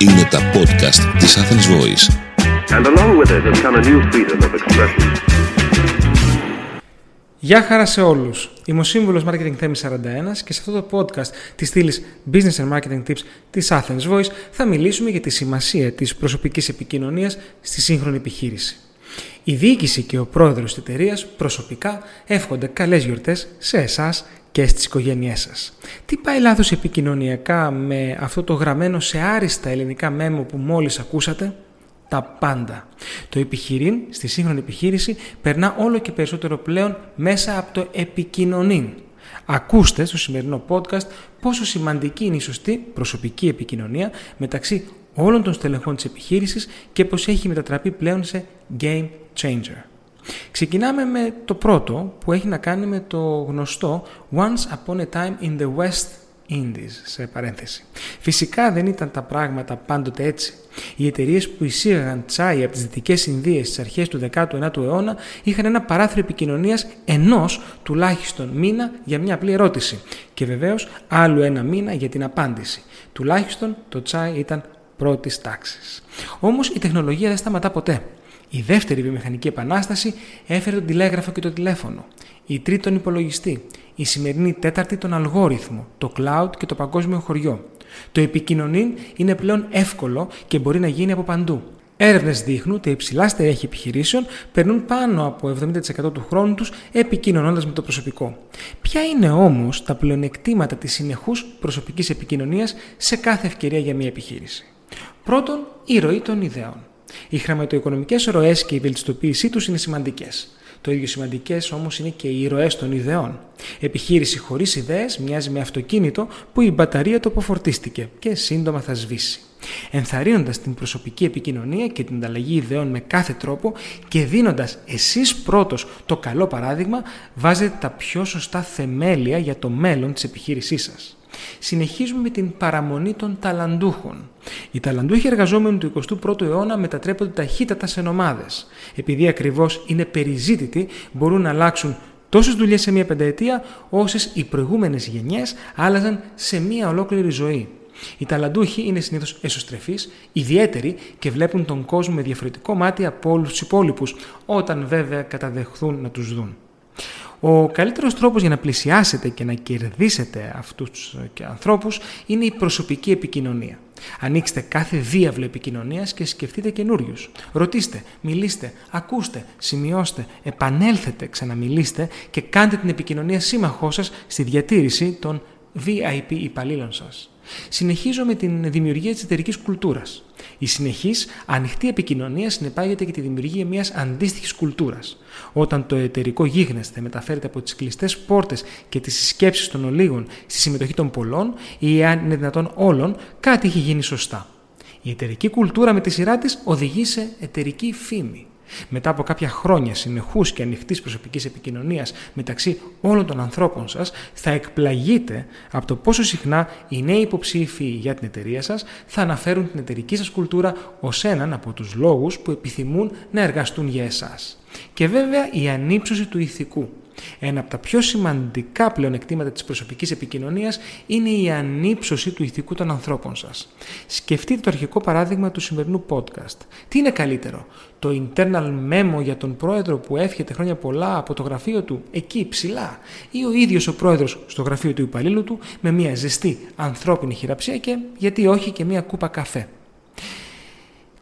Είναι τα podcast της Athens Voice. And along with it has come a new freedom of expression. Γεια χαρά σε όλους. Είμαι ο σύμβουλος Marketing Theme 41 και σε αυτό το podcast της στήλης Business and Marketing Tips της Athens Voice θα μιλήσουμε για τη σημασία της προσωπικής επικοινωνίας στη σύγχρονη επιχείρηση. Η διοίκηση και ο πρόεδρος της εταιρείας προσωπικά εύχονται καλές γιορτές σε εσάς και στις οικογένειές σας. Τι πάει λάθος επικοινωνιακά με αυτό το γραμμένο σε άριστα ελληνικά μέμο που μόλις ακούσατε; Τα πάντα. Το επιχειρήν στη σύγχρονη επιχείρηση περνά όλο και περισσότερο πλέον μέσα από το επικοινωνήν. Ακούστε στο σημερινό podcast πόσο σημαντική είναι η σωστή προσωπική επικοινωνία μεταξύ όλων των στελεχών της επιχείρησης και πως έχει μετατραπεί πλέον σε game changer. Ξεκινάμε με το πρώτο που έχει να κάνει με το γνωστό Once Upon a Time in the West Indies, σε παρένθεση. Φυσικά δεν ήταν τα πράγματα πάντοτε έτσι. Οι εταιρείες που εισήγαγαν τσάι από τις Δυτικές Ινδίες στις αρχές του 19ου αιώνα είχαν ένα παράθυρο επικοινωνίας ενός τουλάχιστον μήνα για μια απλή ερώτηση. Και βεβαίως άλλου ένα μήνα για την απάντηση. Τουλάχιστον το τσάι ήταν πρώτης τάξης. Όμως η τεχνολογία δεν σταματά ποτέ. Η δεύτερη βιομηχανική επανάσταση έφερε τον τηλέγραφο και το τηλέφωνο. Η τρίτη τον υπολογιστή. Η σημερινή τέταρτη τον αλγόριθμο, το cloud και το παγκόσμιο χωριό. Το επικοινωνήν είναι πλέον εύκολο και μπορεί να γίνει από παντού. Έρευνες δείχνουν ότι υψηλά στελέχη επιχειρήσεων περνούν πάνω από 70% του χρόνου τους επικοινωνώντας με το προσωπικό. Ποια είναι όμως τα πλεονεκτήματα της συνεχούς προσωπικής επικοινωνίας σε κάθε ευκαιρία για μια επιχείρηση; Πρώτον, η ροή των ιδεών. Οι χρηματοοικονομικές ροές και η βελτιστοποίησή τους είναι σημαντικές. Το ίδιο σημαντικές όμως είναι και οι ροές των ιδεών. Επιχείρηση χωρίς ιδέες μοιάζει με αυτοκίνητο που η μπαταρία το αποφορτίστηκε και σύντομα θα σβήσει. Ενθαρρύνοντας την προσωπική επικοινωνία και την ανταλλαγή ιδεών με κάθε τρόπο και δίνοντας εσείς πρώτος το καλό παράδειγμα, βάζετε τα πιο σωστά θεμέλια για το μέλλον της επιχείρησής σας. Συνεχίζουμε με την παραμονή των ταλαντούχων. Οι ταλαντούχοι εργαζόμενοι του 21ου αιώνα μετατρέπονται ταχύτατα σε νομάδες. Επειδή ακριβώς είναι περιζήτητοι, μπορούν να αλλάξουν τόσες δουλειές σε μία πενταετία, όσες οι προηγούμενες γενιές άλλαζαν σε μία ολόκληρη ζωή. Οι ταλαντούχοι είναι συνήθως εσωστρεφείς, ιδιαίτεροι και βλέπουν τον κόσμο με διαφορετικό μάτι από όλους τους υπόλοιπους, όταν βέβαια καταδεχθούν να τους δουν. Ο καλύτερος τρόπος για να πλησιάσετε και να κερδίσετε αυτούς τους ε, ανθρώπους είναι η προσωπική επικοινωνία. Ανοίξτε κάθε διάβλο επικοινωνίας και σκεφτείτε καινούριους. Ρωτήστε, μιλήστε, ακούστε, σημειώστε, επανέλθετε, ξαναμιλήστε και κάντε την επικοινωνία σύμμαχός σας στη διατήρηση των VIP υπαλλήλων σας. Συνεχίζω με την δημιουργία της εταιρικής κουλτούρας. Η συνεχής ανοιχτή επικοινωνία συνεπάγεται και τη δημιουργία μιας αντίστοιχης κουλτούρας. Όταν το εταιρικό γίγνεσθε μεταφέρεται από τις κλειστές πόρτες και τις συσκέψεις των ολίγων στη συμμετοχή των πολλών ή αν είναι δυνατόν όλων, κάτι έχει γίνει σωστά. Η εταιρική κουλτούρα με τη σειρά της οδηγεί σε εταιρική φήμη. Μετά από κάποια χρόνια συνεχούς και ανοιχτής προσωπικής επικοινωνίας μεταξύ όλων των ανθρώπων σας, θα εκπλαγείτε από το πόσο συχνά οι νέοι υποψήφοι για την εταιρεία σας θα αναφέρουν την εταιρική σας κουλτούρα ως έναν από τους λόγους που επιθυμούν να εργαστούν για εσάς. Και βέβαια η ανύψωση του ηθικού. Ένα από τα πιο σημαντικά πλεονεκτήματα της προσωπικής επικοινωνίας είναι η ανύψωση του ηθικού των ανθρώπων σας. Σκεφτείτε το αρχικό παράδειγμα του σημερινού podcast. Τι είναι καλύτερο, το internal memo για τον πρόεδρο που εύχεται χρόνια πολλά από το γραφείο του εκεί ψηλά ή ο ίδιος ο πρόεδρος στο γραφείο του υπαλλήλου του με μια ζεστή ανθρώπινη χειραψία και γιατί όχι και μια κούπα καφέ.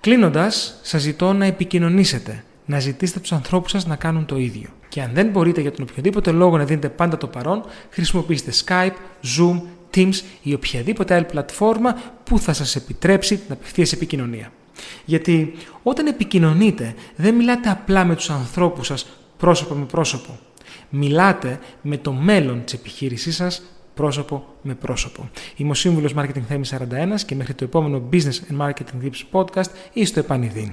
Κλείνοντας, σας ζητώ να επικοινωνήσετε να ζητήσετε τους ανθρώπους σας να κάνουν το ίδιο. Και αν δεν μπορείτε για τον οποιοδήποτε λόγο να δίνετε πάντα το παρόν, χρησιμοποιήστε Skype, Zoom, Teams ή οποιαδήποτε άλλη πλατφόρμα που θα σας επιτρέψει την απευθείας επικοινωνία. Γιατί όταν επικοινωνείτε δεν μιλάτε απλά με τους ανθρώπους σας πρόσωπο με πρόσωπο. Μιλάτε με το μέλλον της επιχείρησής σας πρόσωπο με πρόσωπο. Είμαι ο Σύμβουλος Marketing Theme 41 και μέχρι το επόμενο Business and Marketing Tips Podcast είστε επανειδήν.